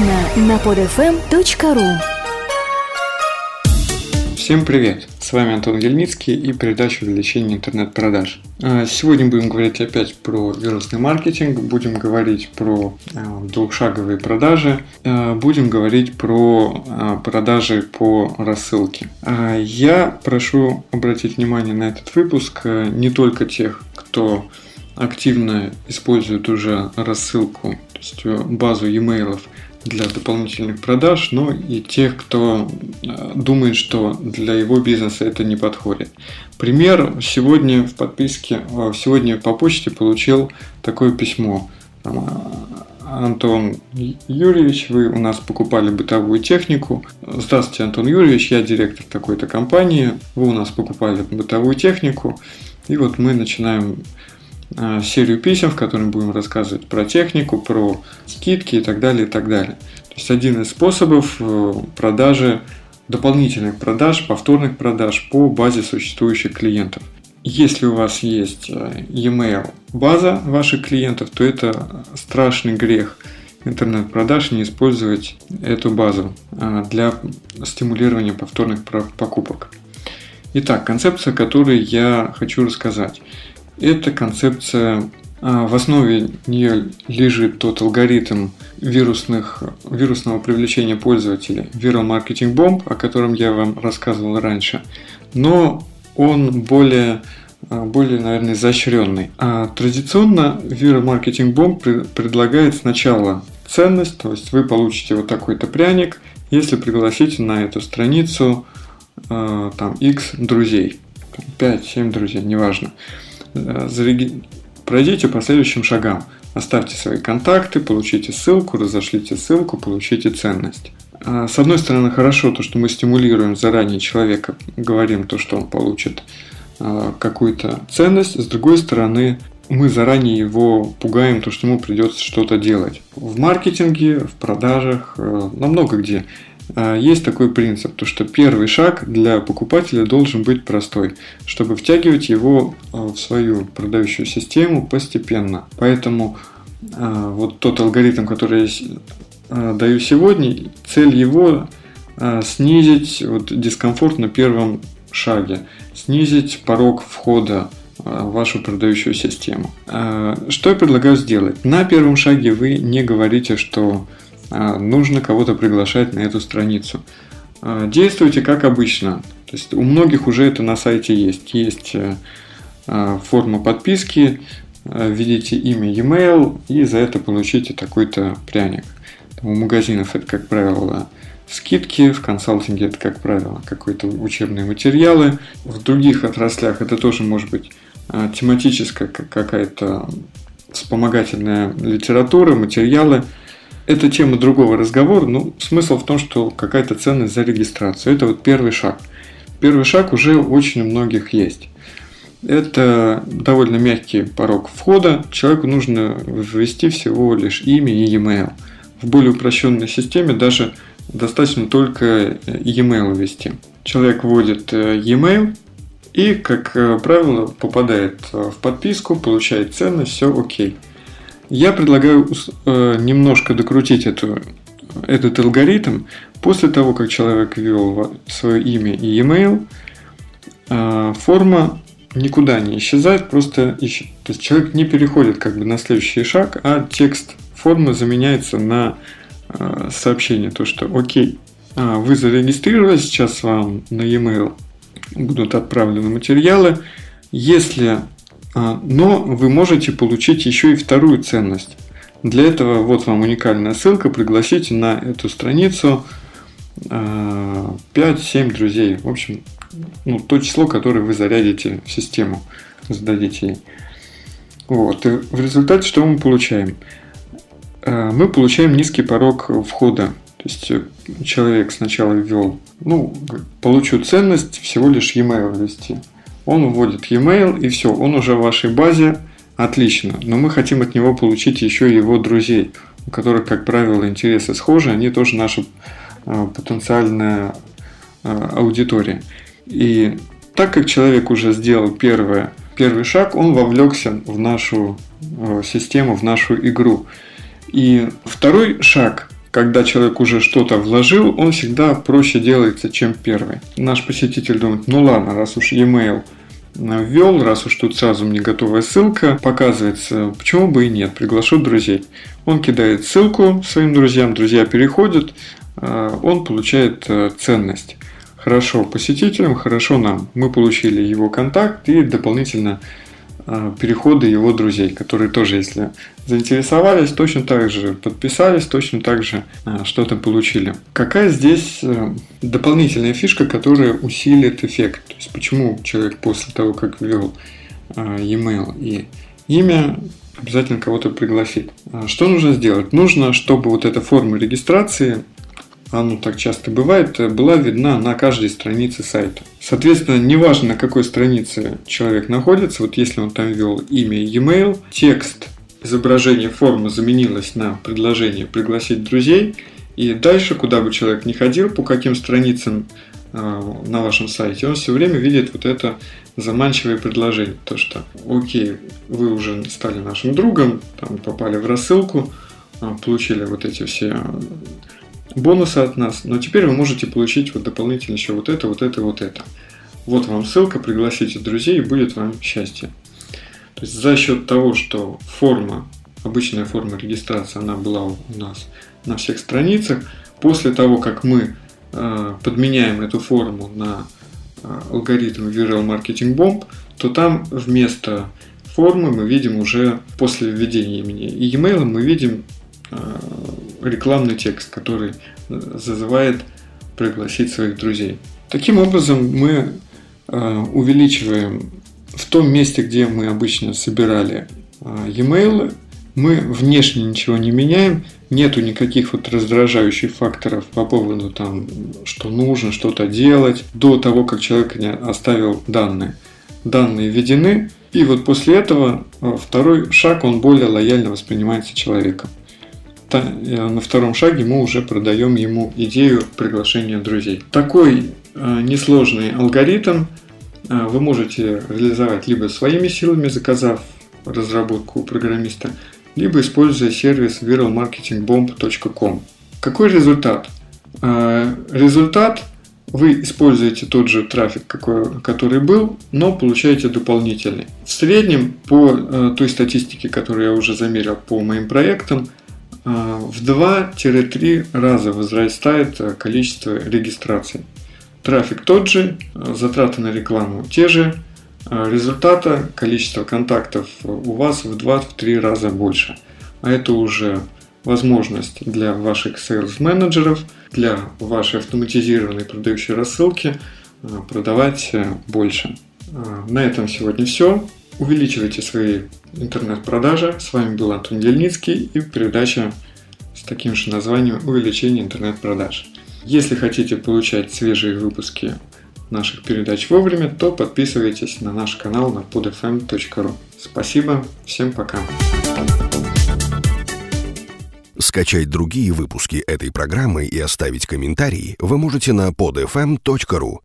Подробно на podfm.ru Всем привет! С вами Антон Ельницкий и передача увеличения интернет-продаж. А, сегодня будем говорить опять про вирусный маркетинг, будем говорить про а, двухшаговые продажи, а, будем говорить про продажи по рассылке. Я прошу обратить внимание на этот выпуск не только тех, кто активно использует уже рассылку, то есть базу e-mail для дополнительных продаж, но и тех, кто э, думает, что для его бизнеса это не подходит. Пример, сегодня в подписке, э, сегодня по почте получил такое письмо. Э, Антон Юрьевич, вы у нас покупали бытовую технику. Здравствуйте, Антон Юрьевич, я директор такой-то компании. Вы у нас покупали бытовую технику. И вот мы начинаем серию писем, в котором будем рассказывать про технику, про скидки и так далее, и так далее. То есть один из способов э, продажи, дополнительных продаж, повторных продаж по базе существующих клиентов. Если у вас есть э, e-mail база ваших клиентов, то это страшный грех интернет-продаж не использовать эту базу для стимулирования повторных покупок. Итак, концепция, которую я хочу рассказать. Это концепция, а, в основе нее лежит тот алгоритм вирусных, вирусного привлечения пользователей, Viral Marketing Bomb, о котором я вам рассказывал раньше, но он более а, более, наверное, изощренный. А традиционно Viral Marketing Bomb предлагает сначала ценность, то есть вы получите вот такой-то пряник, если пригласите на эту страницу а, там X друзей, 5-7 друзей, неважно. Э, зареги... пройдите по следующим шагам. Оставьте свои контакты, получите ссылку, разошлите ссылку, получите ценность. А, с одной стороны, хорошо то, что мы стимулируем заранее человека, говорим то, что он получит а, какую-то ценность. С другой стороны, мы заранее его пугаем, то, что ему придется что-то делать. В маркетинге, в продажах, э, на много где есть такой принцип, то что первый шаг для покупателя должен быть простой, чтобы втягивать его а, в свою продающую систему постепенно. Поэтому а, вот тот алгоритм, который я даю сегодня, цель его снизить вот дискомфорт на первом шаге, снизить порог входа в вашу продающую систему. Что я предлагаю сделать? На первом шаге вы не говорите, что а, нужно кого-то приглашать на эту страницу. А, действуйте как обычно. То есть у многих уже это на сайте есть. Есть э, а, форма подписки, введите имя e-mail и за это получите такой-то пряник. У магазинов это, как правило, скидки, в консалтинге это, как правило, какие-то учебные материалы. В других отраслях это тоже может быть тематическая какая-то вспомогательная литература, материалы – это тема другого разговора, но смысл в том, что какая-то ценность за регистрацию. Это вот первый шаг. Первый шаг уже очень у многих есть. Это довольно мягкий порог входа. Человеку нужно ввести всего лишь имя и e-mail. В более упрощенной системе даже достаточно только e-mail ввести. Человек вводит э, e-mail и, как э, правило, попадает в подписку, получает ценность, все окей. Я предлагаю э, немножко докрутить эту, этот алгоритм. После того, как человек ввел свое имя и e-mail, э, форма никуда не исчезает, просто ищет. То есть человек не переходит как бы на следующий шаг, а текст формы заменяется на э, сообщение, то что окей, а, вы зарегистрировались, сейчас вам на e-mail будут отправлены материалы. Если но вы можете получить еще и вторую ценность. Для этого вот вам уникальная ссылка, пригласите на эту страницу 5-7 а, друзей. В общем, ну, то число, которое вы зарядите в систему, зададите ей. Вот. И в результате что мы получаем? А, мы получаем низкий порог входа. То есть э, человек сначала ввел, ну, получу ценность всего лишь e-mail ввести он вводит e-mail и все, он уже в вашей базе, отлично. Но мы хотим от него получить еще его друзей, у которых, как правило, интересы схожи, они тоже наша а, потенциальная а, аудитория. И так как человек уже сделал первое, первый шаг, он вовлекся в нашу а, систему, в нашу игру. И второй шаг когда человек уже что-то вложил, он всегда проще делается, чем первый. Наш посетитель думает, ну ладно, раз уж e-mail ввел, раз уж тут сразу мне готовая ссылка, показывается, почему бы и нет, приглашу друзей. Он кидает ссылку своим друзьям, друзья переходят, а, он получает э, ценность. Хорошо посетителям, хорошо нам. Мы получили его контакт и дополнительно переходы его друзей, которые тоже, если заинтересовались, точно так же подписались, точно так же а, что-то получили. Какая здесь э, дополнительная фишка, которая усилит эффект? То есть почему человек после того, как ввел e-mail и имя, обязательно кого-то пригласит. Что нужно сделать? Нужно, чтобы вот эта форма регистрации а ну так часто бывает, была видна на каждой странице сайта. Соответственно, неважно на какой странице человек находится, вот если он там ввел имя и e-mail, текст изображение формы заменилось на предложение пригласить друзей, и дальше, куда бы человек ни ходил, по каким страницам э, на вашем сайте, он все время видит вот это заманчивое предложение. То, что окей, вы уже стали нашим другом, там, попали в рассылку, э, получили вот эти все бонусы от нас, но теперь вы можете получить вот дополнительно еще вот это, вот это, вот это. Вот вам ссылка, пригласите друзей и будет вам счастье. То есть за счет того, что форма, обычная форма регистрации, она была у нас на всех страницах, после того, как мы э, подменяем эту форму на э, алгоритм Viral Marketing Bomb, то там вместо формы мы видим уже после введения имени и e-mail мы видим э, рекламный текст, который зазывает пригласить своих друзей. Таким образом, мы э, увеличиваем в том месте, где мы обычно собирали э, e-mail, мы внешне ничего не меняем, нету никаких вот раздражающих факторов по поводу там, что нужно что-то делать до того, как человек оставил данные. Данные введены, и вот после этого э, второй шаг, он более лояльно воспринимается человеком. Э, на втором шаге мы уже продаем ему идею приглашения друзей. Такой э, несложный алгоритм э, вы можете реализовать либо своими силами, заказав разработку у программиста, либо используя сервис viralmarketingbomb.com. Какой результат? Результат вы используете тот же трафик, который был, но получаете дополнительный. В среднем по той статистике, которую я уже замерил по моим проектам, в 2-3 раза возрастает э, количество регистраций. Трафик тот же, э, затраты на рекламу те же, э, результата количество контактов у вас в 2-3 раза больше. А это уже возможность для ваших sales менеджеров для вашей автоматизированной продающей рассылки продавать больше. На этом сегодня все. Увеличивайте свои интернет-продажи. С вами был Антон Дельницкий и передача с таким же названием «Увеличение интернет-продаж». Если хотите получать свежие выпуски наших передач вовремя, то подписывайтесь на наш канал на podfm.ru. Спасибо, всем пока. Скачать другие выпуски этой программы и оставить комментарии вы можете на podfm.ru.